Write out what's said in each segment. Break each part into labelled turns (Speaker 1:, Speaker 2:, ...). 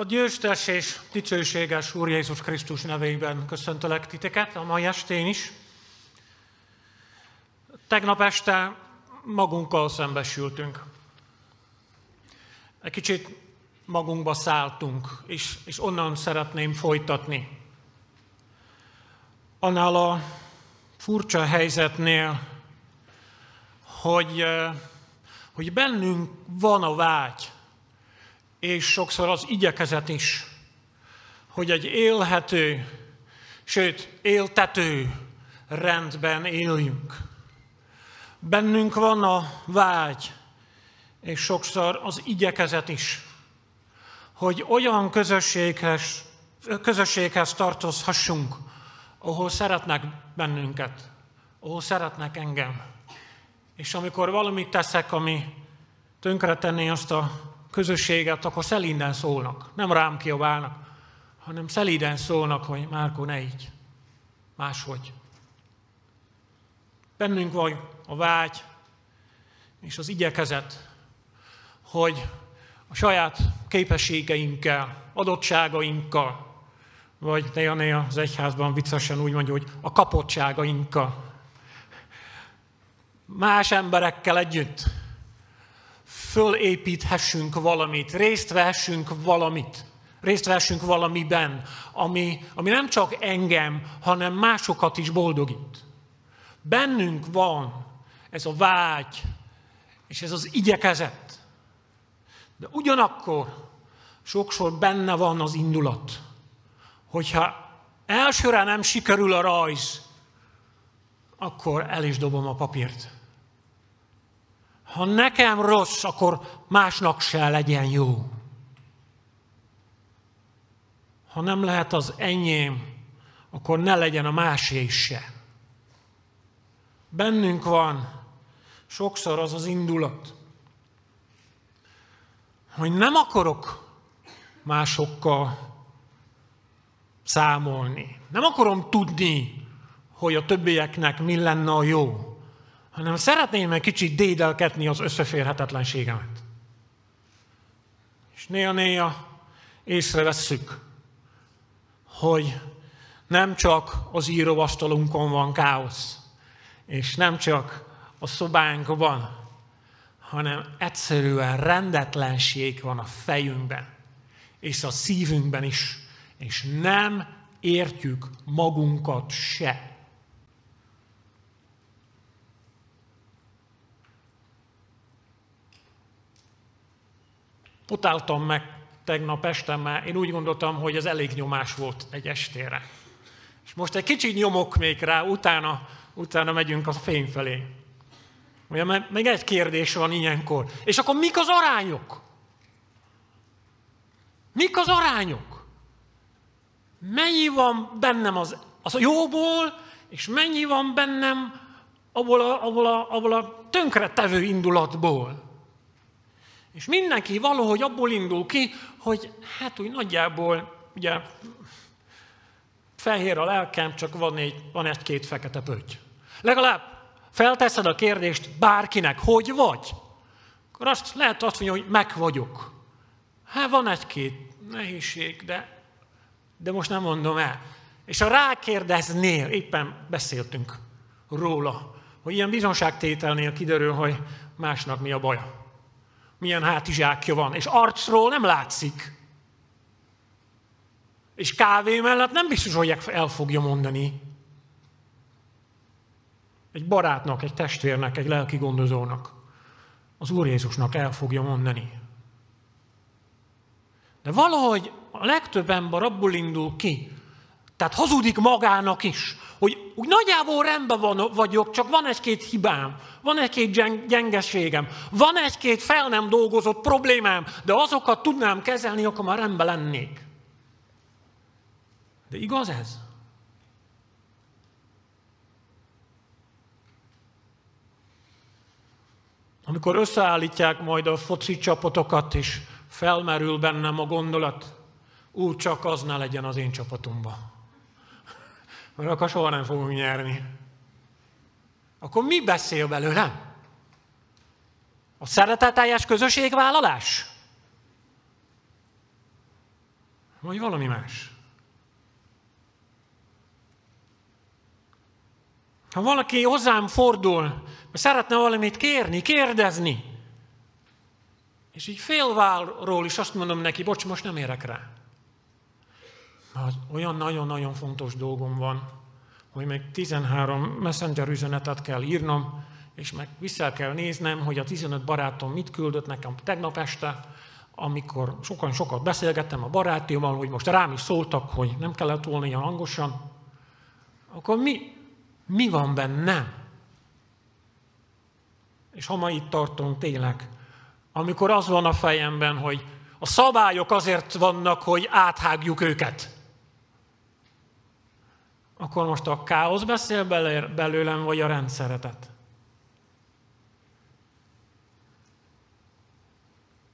Speaker 1: A győztes és dicsőséges Úr Jézus Krisztus nevében köszöntelek titeket a mai estén is. Tegnap este magunkkal szembesültünk. Egy kicsit magunkba szálltunk, és, és onnan szeretném folytatni. Annál a furcsa helyzetnél, hogy, eh, hogy bennünk van a vágy, és sokszor az igyekezet is, hogy egy élhető, sőt, éltető rendben éljünk. Bennünk van a vágy, és sokszor az igyekezet is, hogy olyan közösséghez, közösséghez tartozhassunk, ahol szeretnek bennünket, ahol szeretnek engem. És amikor valamit teszek, ami tönkretenné azt a közösséget, akkor szelíden szólnak. Nem rám kiabálnak, hanem szelíden szólnak, hogy Márko, ne így. Máshogy. Bennünk vagy a vágy és az igyekezet, hogy a saját képességeinkkel, adottságainkkal, vagy néha-néha az egyházban viccesen úgy mondja, hogy a kapottságainkkal, más emberekkel együtt fölépíthessünk valamit, részt vehessünk valamit, részt vehessünk valamiben, ami, ami nem csak engem, hanem másokat is boldogít. Bennünk van ez a vágy, és ez az igyekezet. De ugyanakkor sokszor benne van az indulat, hogyha elsőre nem sikerül a rajz, akkor el is dobom a papírt. Ha nekem rossz, akkor másnak se legyen jó. Ha nem lehet az enyém, akkor ne legyen a másé se. Bennünk van sokszor az az indulat, hogy nem akarok másokkal számolni. Nem akarom tudni, hogy a többieknek mi lenne a jó hanem szeretném egy kicsit dédelgetni az összeférhetetlenségemet. És néha-néha észrevesszük, hogy nem csak az íróasztalunkon van káosz, és nem csak a szobánkban, hanem egyszerűen rendetlenség van a fejünkben, és a szívünkben is, és nem értjük magunkat se. Utáltam meg tegnap este, mert én úgy gondoltam, hogy ez elég nyomás volt egy estére. És most egy kicsit nyomok még rá, utána, utána megyünk a fény felé. Ugye, mert még egy kérdés van ilyenkor. És akkor mik az arányok? Mik az arányok? Mennyi van bennem az, az a jóból, és mennyi van bennem abból a, abból a, abból a tönkretevő indulatból? És mindenki valahogy abból indul ki, hogy hát úgy nagyjából, ugye fehér a lelkem, csak van, egy, van egy-két fekete pötty. Legalább felteszed a kérdést bárkinek, hogy vagy? Akkor azt lehet azt mondani, hogy meg vagyok. Hát van egy-két nehézség, de, de most nem mondom el. És ha rákérdeznél, éppen beszéltünk róla, hogy ilyen bizonságtételnél kiderül, hogy másnak mi a baja milyen hátizsákja van, és arcról nem látszik. És kávé mellett nem biztos, hogy el fogja mondani. Egy barátnak, egy testvérnek, egy lelki gondozónak, az Úr Jézusnak el fogja mondani. De valahogy a legtöbb ember abból indul ki, tehát hazudik magának is, hogy úgy nagyjából rendben van, vagyok, csak van egy-két hibám, van egy-két gyengeségem, van egy-két fel nem dolgozott problémám, de azokat tudnám kezelni, akkor már rendben lennék. De igaz ez? Amikor összeállítják majd a foci csapatokat, és felmerül bennem a gondolat, úgy csak az ne legyen az én csapatomban mert akkor soha nem fogunk nyerni. Akkor mi beszél belőlem? A szereteteljes közösségvállalás? Vagy valami más. Ha valaki hozzám fordul, mert szeretne valamit kérni, kérdezni, és így félválról is azt mondom neki, bocs, most nem érek rá. Mert olyan nagyon-nagyon fontos dolgom van, hogy meg 13 messenger üzenetet kell írnom, és meg vissza kell néznem, hogy a 15 barátom mit küldött nekem tegnap este, amikor sokan sokat beszélgettem a barátommal, hogy most rám is szóltak, hogy nem kellett volna ilyen hangosan, akkor mi, mi van bennem? És ha ma itt tartunk tényleg, amikor az van a fejemben, hogy a szabályok azért vannak, hogy áthágjuk őket. Akkor most a káosz beszél belőlem, vagy a rendszeretet?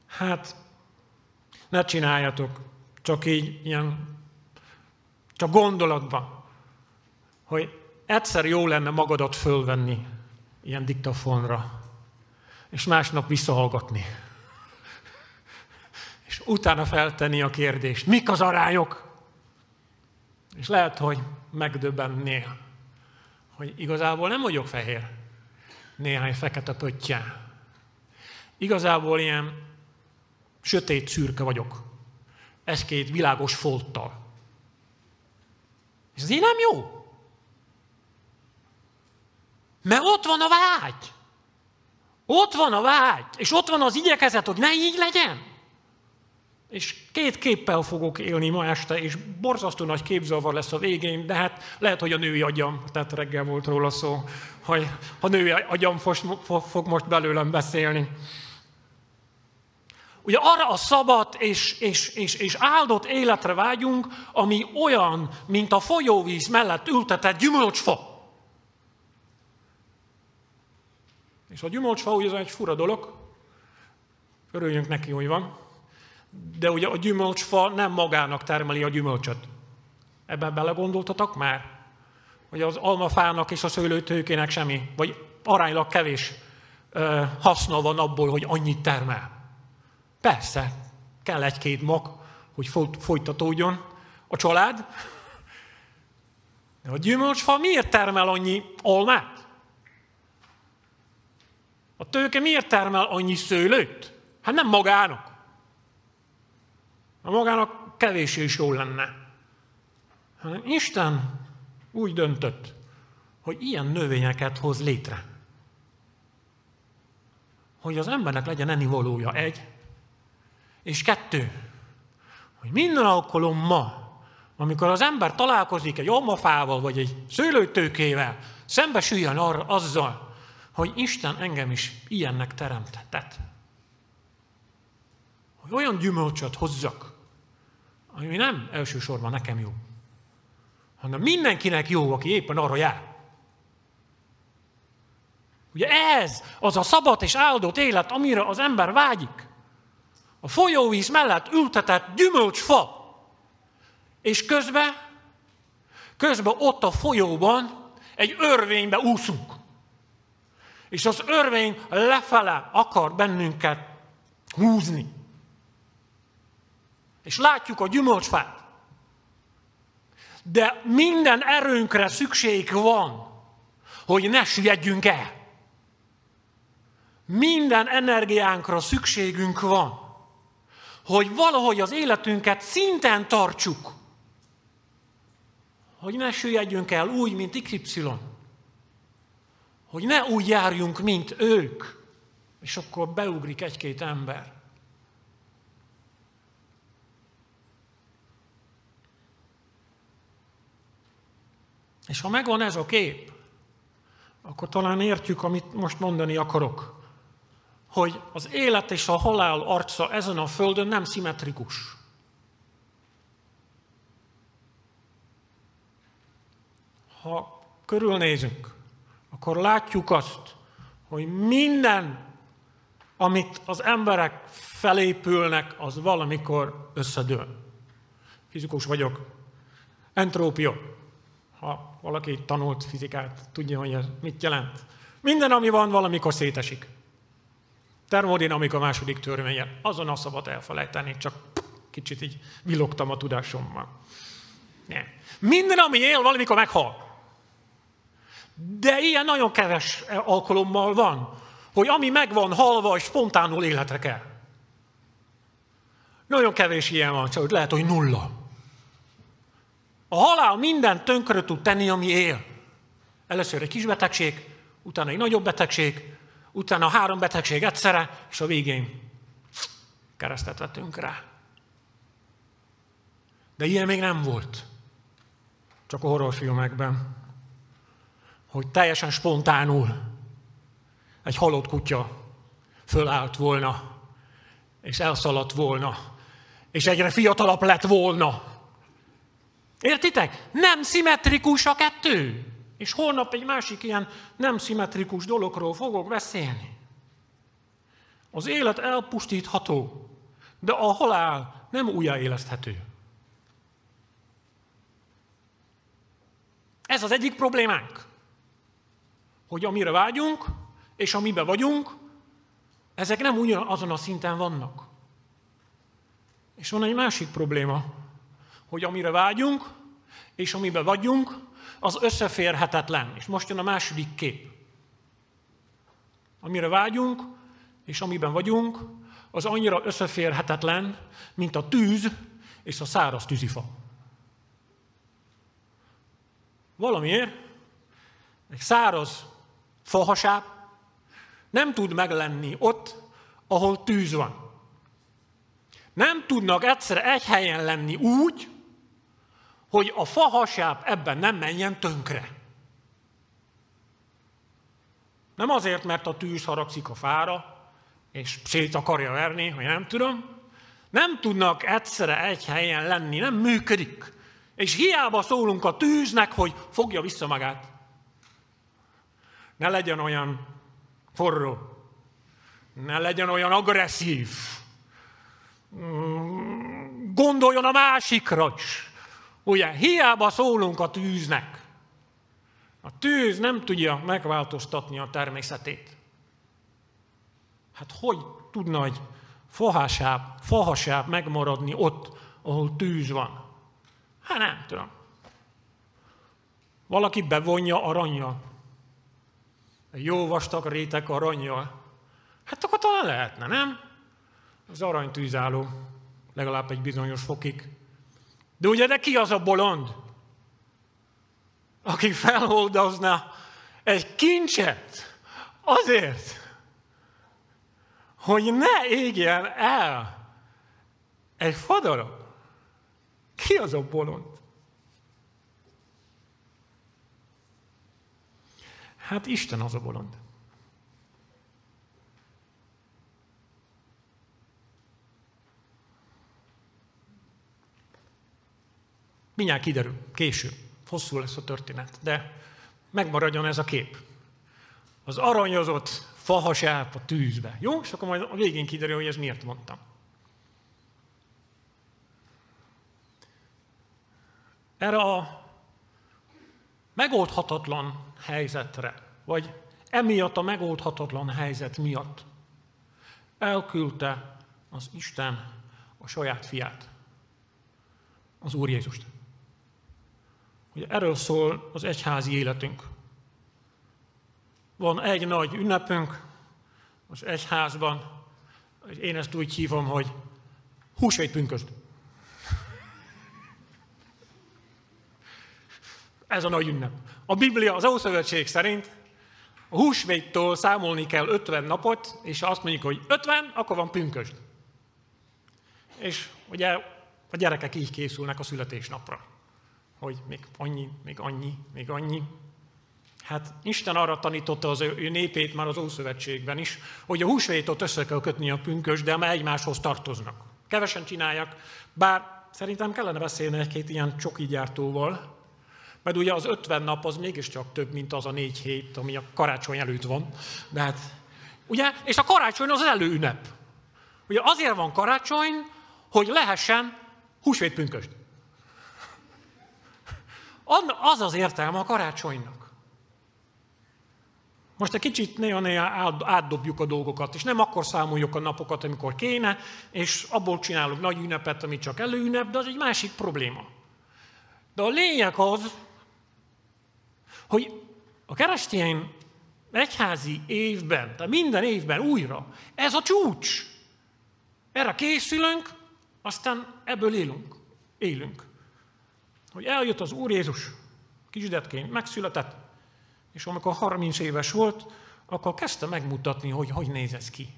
Speaker 1: Hát, ne csináljatok, csak így, ilyen, csak gondolatban, hogy egyszer jó lenne magadat fölvenni ilyen diktafonra, és másnap visszahallgatni. És utána feltenni a kérdést, mik az arányok? És lehet, hogy megdöbbennél, hogy igazából nem vagyok fehér, néhány fekete pöttyá. Igazából ilyen sötét szürke vagyok, ez két világos folttal. És ez így nem jó. Mert ott van a vágy. Ott van a vágy, és ott van az igyekezet, hogy ne így legyen. És két képpel fogok élni ma este, és borzasztó nagy képzavar lesz a végén, de hát lehet, hogy a női agyam, tehát reggel volt róla szó, hogy a női agyam fog most belőlem beszélni. Ugye arra a szabad és, és, és, és áldott életre vágyunk, ami olyan, mint a folyóvíz mellett ültetett gyümölcsfa. És a gyümölcsfa ugye egy fura dolog, örüljünk neki, hogy van, de ugye a gyümölcsfa nem magának termeli a gyümölcsöt. Ebben belegondoltatok már? Hogy az almafának és a szőlőtőkének semmi, vagy aránylag kevés ö, haszna van abból, hogy annyit termel. Persze, kell egy-két mag, hogy folytatódjon a család. De a gyümölcsfa miért termel annyi almát? A tőke miért termel annyi szőlőt? Hát nem magának. A magának kevés is jó lenne. Hanem Isten úgy döntött, hogy ilyen növényeket hoz létre. Hogy az embernek legyen ennivalója egy, és kettő, hogy minden alkalommal, amikor az ember találkozik egy almafával, vagy egy szőlőtőkével, szembesüljön arra, azzal, hogy Isten engem is ilyennek teremtett. Hogy olyan gyümölcsöt hozzak, ami nem elsősorban nekem jó, hanem mindenkinek jó, aki éppen arra jár. Ugye ez az a szabad és áldott élet, amire az ember vágyik. A folyóvíz mellett ültetett gyümölcsfa. És közben, közben ott a folyóban egy örvénybe úszunk. És az örvény lefele akar bennünket húzni. És látjuk a gyümölcsfát. De minden erőnkre szükség van, hogy ne süllyedjünk el. Minden energiánkra szükségünk van, hogy valahogy az életünket szinten tartsuk. Hogy ne süllyedjünk el úgy, mint XY hogy ne úgy járjunk, mint ők, és akkor beugrik egy-két ember. És ha megvan ez a kép, akkor talán értjük, amit most mondani akarok. Hogy az élet és a halál arca ezen a földön nem szimmetrikus. Ha körülnézünk, akkor látjuk azt, hogy minden, amit az emberek felépülnek, az valamikor összedől. Fizikus vagyok. Entrópia. Ha valaki tanult fizikát, tudja, hogy ez mit jelent. Minden, ami van, valamikor szétesik. Termodinamika második törvénye. Azon a szabad elfelejteni, csak Kicsit így villogtam a tudásommal. Nem. Minden, ami él, valamikor meghal. De ilyen nagyon keves alkalommal van, hogy ami meg van halva, és spontánul életre kell. Nagyon kevés ilyen van, csak lehet, hogy nulla. A halál minden tönkre tud tenni, ami él. Először egy kis betegség, utána egy nagyobb betegség, utána három betegség egyszerre, és a végén keresztet vettünk rá. De ilyen még nem volt. Csak a horrorfilmekben. Hogy teljesen spontánul egy halott kutya fölállt volna, és elszaladt volna, és egyre fiatalabb lett volna. Értitek? Nem szimmetrikus a kettő. És holnap egy másik ilyen nem szimmetrikus dologról fogok beszélni. Az élet elpusztítható, de a halál nem újjáéleszthető. Ez az egyik problémánk, hogy amire vágyunk, és amiben vagyunk, ezek nem ugyanazon a szinten vannak. És van egy másik probléma, hogy amire vágyunk, és amiben vagyunk, az összeférhetetlen. És most jön a második kép. Amire vágyunk, és amiben vagyunk, az annyira összeférhetetlen, mint a tűz és a száraz tűzifa. Valamiért egy száraz fahasáb nem tud meglenni ott, ahol tűz van. Nem tudnak egyszer egy helyen lenni úgy, hogy a fahasáb ebben nem menjen tönkre. Nem azért, mert a tűz haragszik a fára, és szét akarja verni, vagy nem tudom. Nem tudnak egyszerre egy helyen lenni, nem működik. És hiába szólunk a tűznek, hogy fogja vissza magát. Ne legyen olyan forró. Ne legyen olyan agresszív. Mm, gondoljon a másikra is. Ugye, hiába szólunk a tűznek. A tűz nem tudja megváltoztatni a természetét. Hát hogy tudna egy fahasáb, fahasáb megmaradni ott, ahol tűz van? Hát nem tudom. Valaki bevonja aranyjal. Egy jó vastag réteg aranyjal. Hát akkor talán lehetne, nem? Az arany tűzálló. Legalább egy bizonyos fokig. De ugye, de ki az a bolond? Aki feloldozna egy kincset azért, hogy ne égjen el egy fadarab. Ki az a bolond? Hát Isten az a bolond. Mindjárt kiderül, késő, hosszú lesz a történet, de megmaradjon ez a kép. Az aranyozott fahasáp a tűzbe. Jó? És akkor majd a végén kiderül, hogy ez miért mondtam. Erre a megoldhatatlan helyzetre, vagy emiatt a megoldhatatlan helyzet miatt elküldte az Isten a saját fiát, az Úr Jézust. Ugye erről szól az egyházi életünk. Van egy nagy ünnepünk az egyházban, és én ezt úgy hívom, hogy húsvét pünkösd. Ez a nagy ünnep. A Biblia, az Ószövetség szerint a húsvéttől számolni kell 50 napot, és ha azt mondjuk, hogy 50, akkor van pünkösd. És ugye a gyerekek így készülnek a születésnapra hogy még annyi, még annyi, még annyi. Hát Isten arra tanította az ő népét már az Ószövetségben is, hogy a húsvétot össze kell kötni a pünkös, de már egymáshoz tartoznak. Kevesen csinálják, bár szerintem kellene beszélni egy-két ilyen csoki gyártóval, mert ugye az 50 nap az mégiscsak több, mint az a négy hét, ami a karácsony előtt van. De hát, ugye, és a karácsony az előünnep. Ugye azért van karácsony, hogy lehessen húsvétpünköst. Az az értelme a karácsonynak. Most egy kicsit néha-néha átdobjuk a dolgokat, és nem akkor számoljuk a napokat, amikor kéne, és abból csinálunk nagy ünnepet, ami csak előünnep, de az egy másik probléma. De a lényeg az, hogy a keresztény egyházi évben, tehát minden évben újra, ez a csúcs. Erre készülünk, aztán ebből élünk. Élünk. Hogy eljött az Úr Jézus, kisdetként megszületett, és amikor 30 éves volt, akkor kezdte megmutatni, hogy hogy néz ez ki.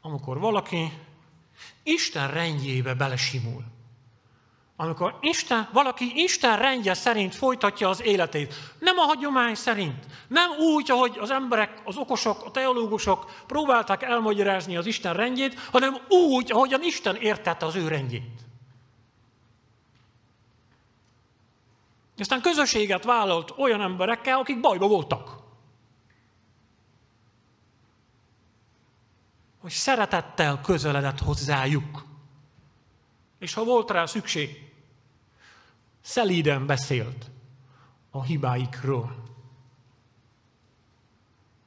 Speaker 1: Amikor valaki Isten rendjébe belesimul. Amikor Isten, valaki Isten rendje szerint folytatja az életét. Nem a hagyomány szerint. Nem úgy, ahogy az emberek, az okosok, a teológusok próbálták elmagyarázni az Isten rendjét, hanem úgy, ahogyan Isten értette az ő rendjét. Aztán közösséget vállalt olyan emberekkel, akik bajba voltak. Hogy szeretettel közeledett hozzájuk. És ha volt rá szükség, szelíden beszélt a hibáikról.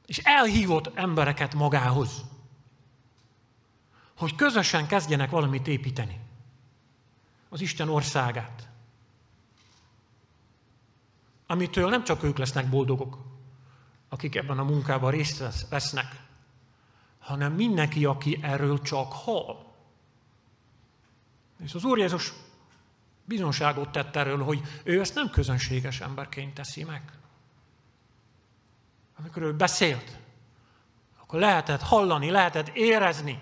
Speaker 1: És elhívott embereket magához, hogy közösen kezdjenek valamit építeni. Az Isten országát amitől nem csak ők lesznek boldogok, akik ebben a munkában részt vesznek, hanem mindenki, aki erről csak hall. És az Úr Jézus bizonságot tett erről, hogy ő ezt nem közönséges emberként teszi meg. Amikor ő beszélt, akkor lehetett hallani, lehetett érezni,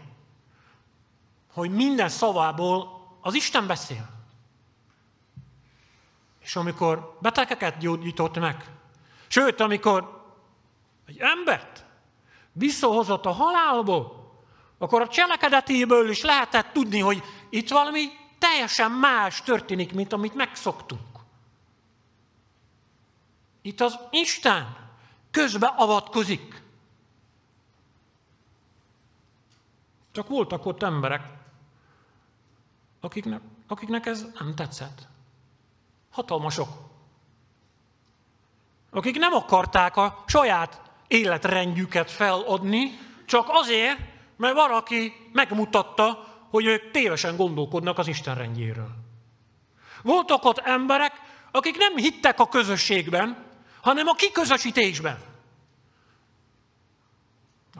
Speaker 1: hogy minden szavából az Isten beszél. És amikor betegeket gyógyított meg, sőt, amikor egy embert visszahozott a halálból, akkor a cselekedetéből is lehetett tudni, hogy itt valami teljesen más történik, mint amit megszoktunk. Itt az Isten közbe avatkozik. Csak voltak ott emberek, akiknek, akiknek ez nem tetszett. Hatalmasok. Akik nem akarták a saját életrendjüket feladni, csak azért, mert valaki megmutatta, hogy ők tévesen gondolkodnak az Isten rendjéről. Voltak ott emberek, akik nem hittek a közösségben, hanem a kiközösítésben.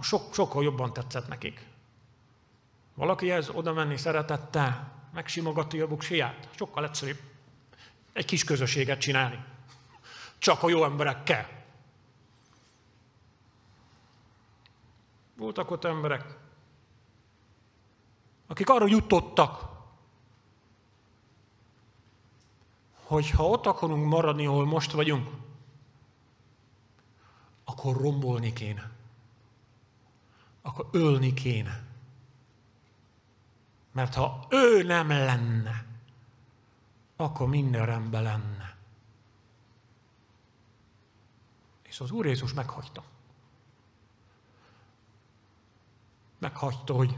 Speaker 1: Sok, sokkal jobban tetszett nekik. Valakihez oda menni szeretettel, megsimogatni a buksiját, sokkal egyszerűbb egy kis közösséget csinálni. Csak a jó emberekkel. Voltak ott emberek, akik arra jutottak, hogy ha ott akarunk maradni, ahol most vagyunk, akkor rombolni kéne. Akkor ölni kéne. Mert ha ő nem lenne, akkor minden rendben lenne. És az Úr Jézus meghagyta. Meghagyta, hogy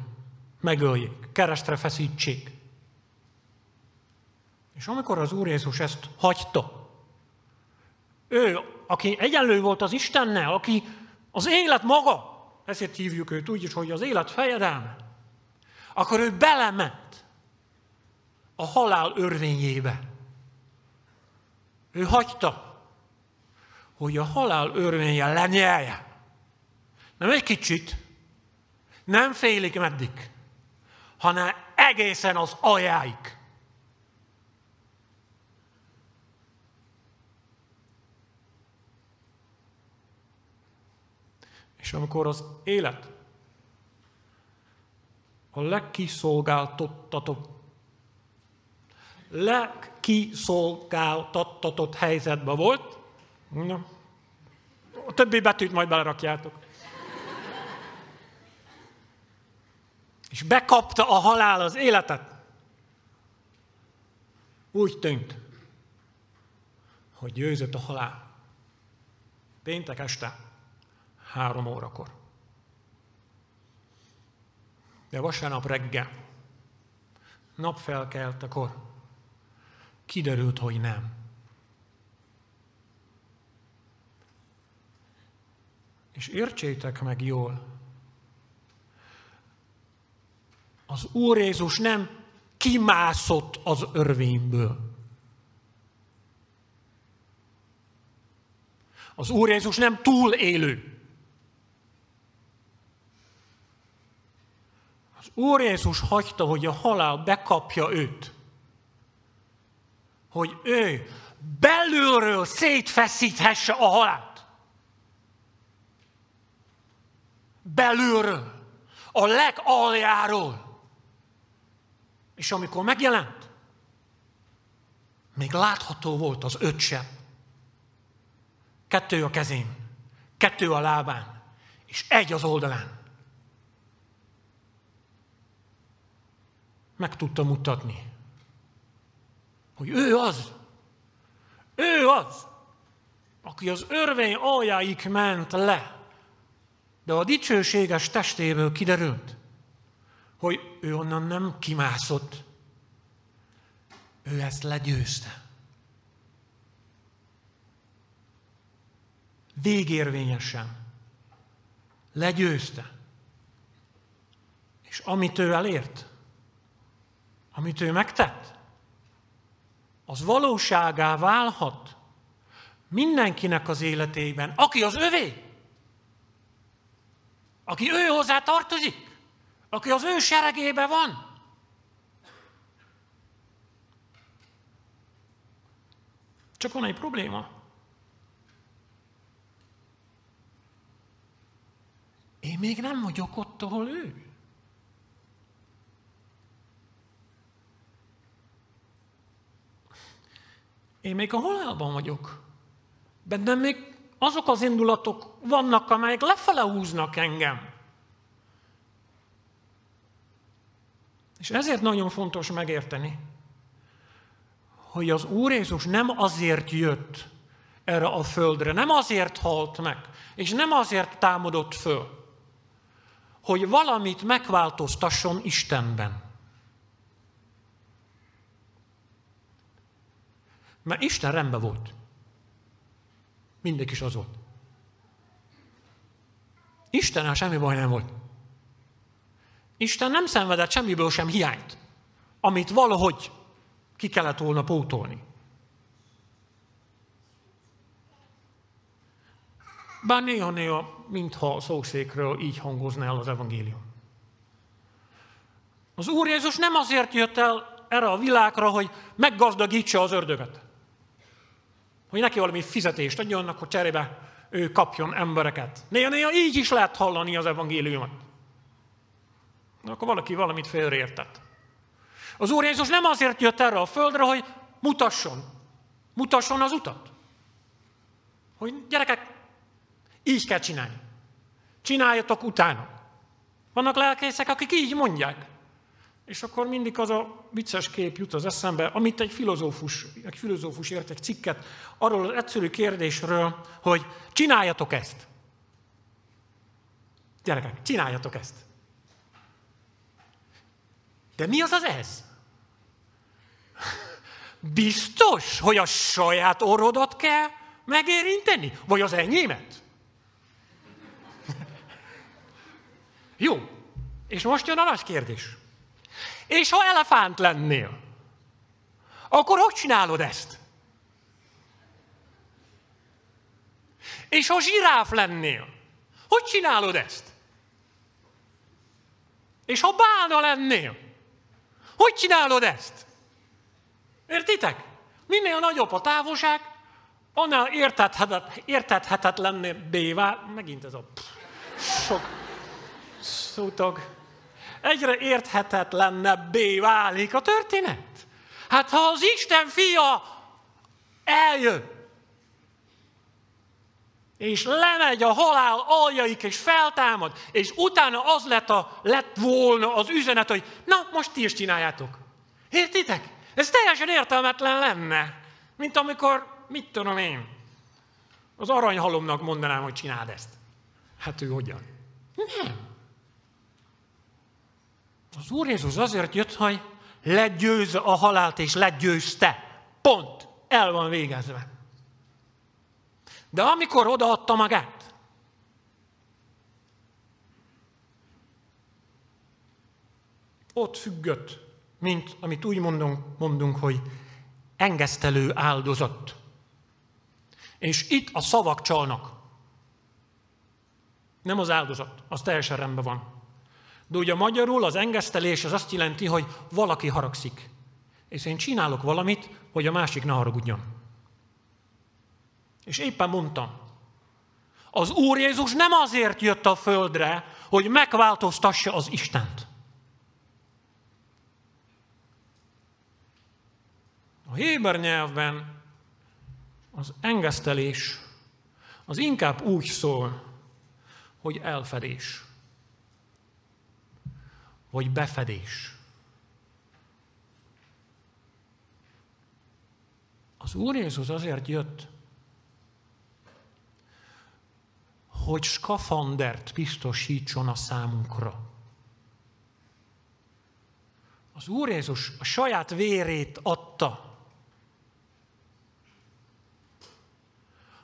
Speaker 1: megöljék, keresztre feszítsék. És amikor az Úr Jézus ezt hagyta, ő, aki egyenlő volt az Istennel, aki az élet maga, ezért hívjuk őt úgy is, hogy az élet fejedelme, akkor ő belement a halál örvényébe. Ő hagyta, hogy a halál örvénye lenyelje. Nem egy kicsit, nem félig meddig, hanem egészen az ajáig. És amikor az élet a legkiszolgáltatottabb legkiszolgáltattatott helyzetben volt. Na, a többi betűt majd belerakjátok. És bekapta a halál az életet. Úgy tűnt, hogy győzött a halál. Péntek este, három órakor. De vasárnap reggel, napfelkeltekor, Kiderült, hogy nem. És értsétek meg jól, az Úr Jézus nem kimászott az örvényből. Az Úr Jézus nem túlélő. Az Úr Jézus hagyta, hogy a halál bekapja őt. Hogy ő belülről szétfeszíthesse a halált. Belülről. A legaljáról. És amikor megjelent, még látható volt az öt sem. Kettő a kezén, kettő a lábán, és egy az oldalán. Meg tudta mutatni, hogy ő az, ő az, aki az örvény aljáig ment le, de a dicsőséges testéből kiderült, hogy ő onnan nem kimászott. Ő ezt legyőzte. Végérvényesen. Legyőzte. És amit ő elért, amit ő megtett, az valóságá válhat mindenkinek az életében, aki az övé, aki ő hozzá tartozik aki az ő seregébe van. Csak van egy probléma. Én még nem vagyok ott, ahol ő. Én még a halálban vagyok. Bennem még azok az indulatok vannak, amelyek lefele húznak engem. És ezért nagyon fontos megérteni, hogy az Úr Jézus nem azért jött erre a földre, nem azért halt meg, és nem azért támadott föl, hogy valamit megváltoztasson Istenben. Mert Isten rendben volt. Mindig is az volt. Istennel semmi baj nem volt. Isten nem szenvedett semmiből sem hiányt, amit valahogy ki kellett volna pótolni. Bár néha-néha, mintha a szószékről így hangozna el az evangélium. Az Úr Jézus nem azért jött el erre a világra, hogy meggazdagítsa az ördöget. Hogy neki valami fizetést adjon, akkor cserébe ő kapjon embereket. Néha-néha így is lehet hallani az evangéliumot akkor valaki valamit félreértett. Az Úr Jézus nem azért jött erre a földre, hogy mutasson. Mutasson az utat. Hogy gyerekek, így kell csinálni. Csináljatok utána. Vannak lelkészek, akik így mondják. És akkor mindig az a vicces kép jut az eszembe, amit egy filozófus, egy filozófus ért egy cikket arról az egyszerű kérdésről, hogy csináljatok ezt. Gyerekek, csináljatok ezt. De mi az az ez? Biztos, hogy a saját orrodat kell megérinteni? Vagy az enyémet? Jó. És most jön a nagy kérdés. És ha elefánt lennél, akkor hogy csinálod ezt? És ha zsiráf lennél, hogy csinálod ezt? És ha bálna lennél, hogy csinálod ezt? Értitek? Minél nagyobb a távolság, annál értethetet, értethetetlenné vált, megint ez a pff, sok szótag, egyre érthetetlennebbé válik a történet. Hát ha az Isten fia eljön, és lemegy a halál aljaik, és feltámad, és utána az lett, a, lett volna az üzenet, hogy na, most ti is csináljátok. Értitek? Ez teljesen értelmetlen lenne, mint amikor, mit tudom én, az aranyhalomnak mondanám, hogy csináld ezt. Hát ő hogyan? Nem. Az Úr Jézus azért jött, hogy legyőzze a halált, és legyőzte. Pont. El van végezve. De amikor odaadta magát, ott függött, mint amit úgy mondunk, mondunk hogy engesztelő áldozat. És itt a szavak csalnak. Nem az áldozat, az teljesen rendben van. De ugye magyarul az engesztelés az azt jelenti, hogy valaki haragszik. És én csinálok valamit, hogy a másik ne haragudjon. És éppen mondtam, az Úr Jézus nem azért jött a földre, hogy megváltoztassa az Istent. A héber nyelvben az engesztelés az inkább úgy szól, hogy elfedés, vagy befedés. Az Úr Jézus azért jött, hogy skafandert biztosítson a számunkra. Az Úr Jézus a saját vérét adta,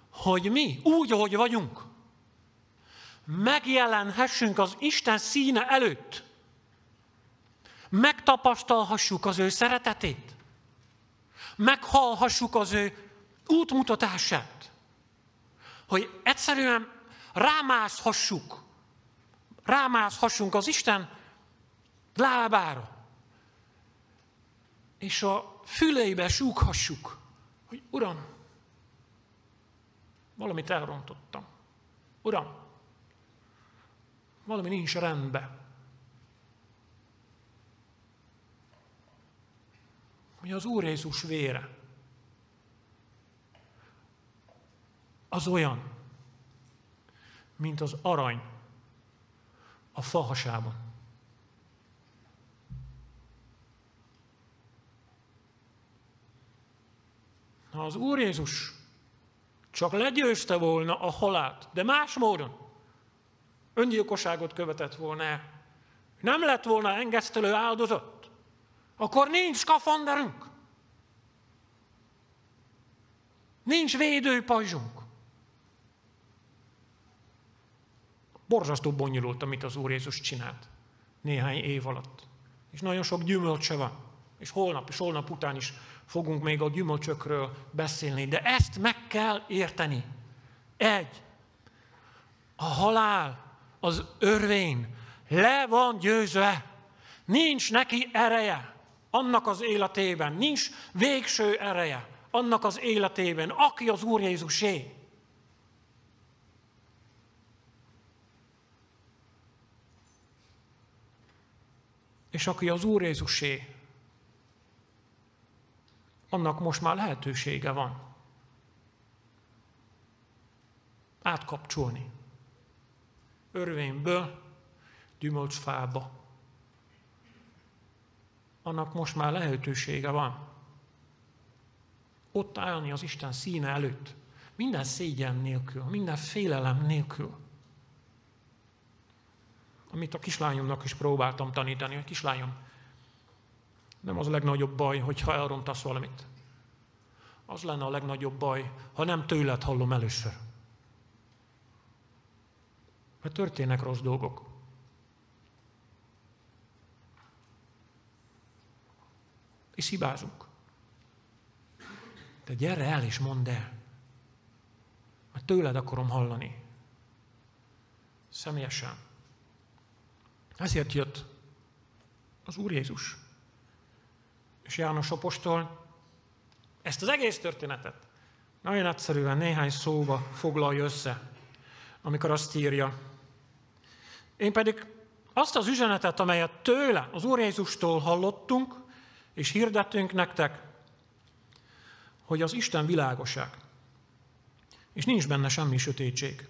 Speaker 1: hogy mi úgy, ahogy vagyunk, megjelenhessünk az Isten színe előtt, megtapasztalhassuk az ő szeretetét, meghallhassuk az ő útmutatását, hogy egyszerűen rámászhassuk, rámászhassunk az Isten lábára, és a füleibe súghassuk, hogy Uram, valamit elrontottam. Uram, valami nincs rendben. Hogy az Úr Jézus vére? Az olyan, mint az arany a fahasában. Ha az Úr Jézus csak legyőzte volna a halált, de más módon öngyilkosságot követett volna nem lett volna engesztelő áldozat, akkor nincs skafanderünk. Nincs védőpajzsunk. Borzasztó bonyolult, amit az Úr Jézus csinált néhány év alatt. És nagyon sok gyümölcse van. És holnap és holnap után is fogunk még a gyümölcsökről beszélni. De ezt meg kell érteni. Egy. A halál, az örvény le van győzve. Nincs neki ereje annak az életében. Nincs végső ereje annak az életében, aki az Úr Jézusé. És aki az Úr Jézusé, annak most már lehetősége van átkapcsolni örvényből gyümölcsfába. Annak most már lehetősége van ott állni az Isten színe előtt, minden szégyen nélkül, minden félelem nélkül amit a kislányomnak is próbáltam tanítani. A kislányom nem az a legnagyobb baj, hogyha elrontasz valamit. Az lenne a legnagyobb baj, ha nem tőled hallom először. Mert történnek rossz dolgok. És hibázunk. De gyere el és mondd el. Mert tőled akarom hallani. Személyesen. Ezért jött az Úr Jézus. És János Apostol ezt az egész történetet nagyon egyszerűen néhány szóba foglalja össze, amikor azt írja. Én pedig azt az üzenetet, amelyet tőle, az Úr Jézustól hallottunk, és hirdettünk nektek, hogy az Isten világosság, és nincs benne semmi sötétség.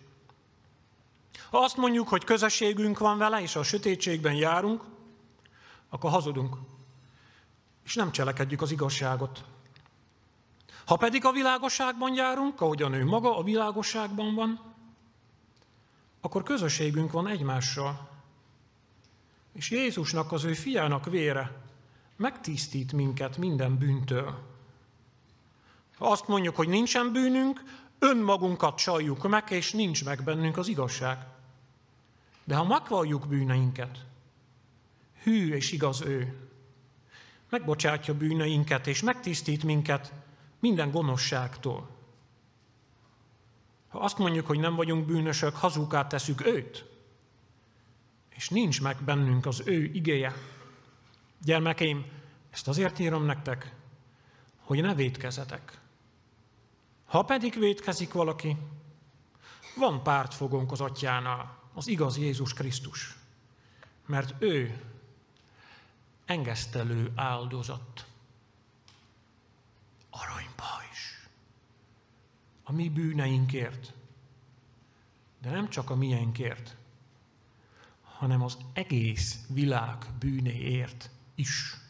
Speaker 1: Ha azt mondjuk, hogy közösségünk van vele, és a sötétségben járunk, akkor hazudunk, és nem cselekedjük az igazságot. Ha pedig a világosságban járunk, ahogyan ő maga a világosságban van, akkor közösségünk van egymással. És Jézusnak, az ő fiának vére megtisztít minket minden bűntől. Ha azt mondjuk, hogy nincsen bűnünk, önmagunkat csaljuk meg, és nincs meg bennünk az igazság. De ha megvalljuk bűneinket, Hű és igaz ő. Megbocsátja bűneinket, és megtisztít minket minden gonoszságtól. Ha azt mondjuk, hogy nem vagyunk bűnösök, hazugát teszük őt, és nincs meg bennünk az ő igéje. Gyermekeim, ezt azért írom nektek, hogy ne védkezetek. Ha pedig védkezik valaki, van pártfogónk az atyánál, az igaz Jézus Krisztus, mert ő engesztelő áldozat. Aranyba is. A mi bűneinkért, de nem csak a miénkért, hanem az egész világ bűnéért is.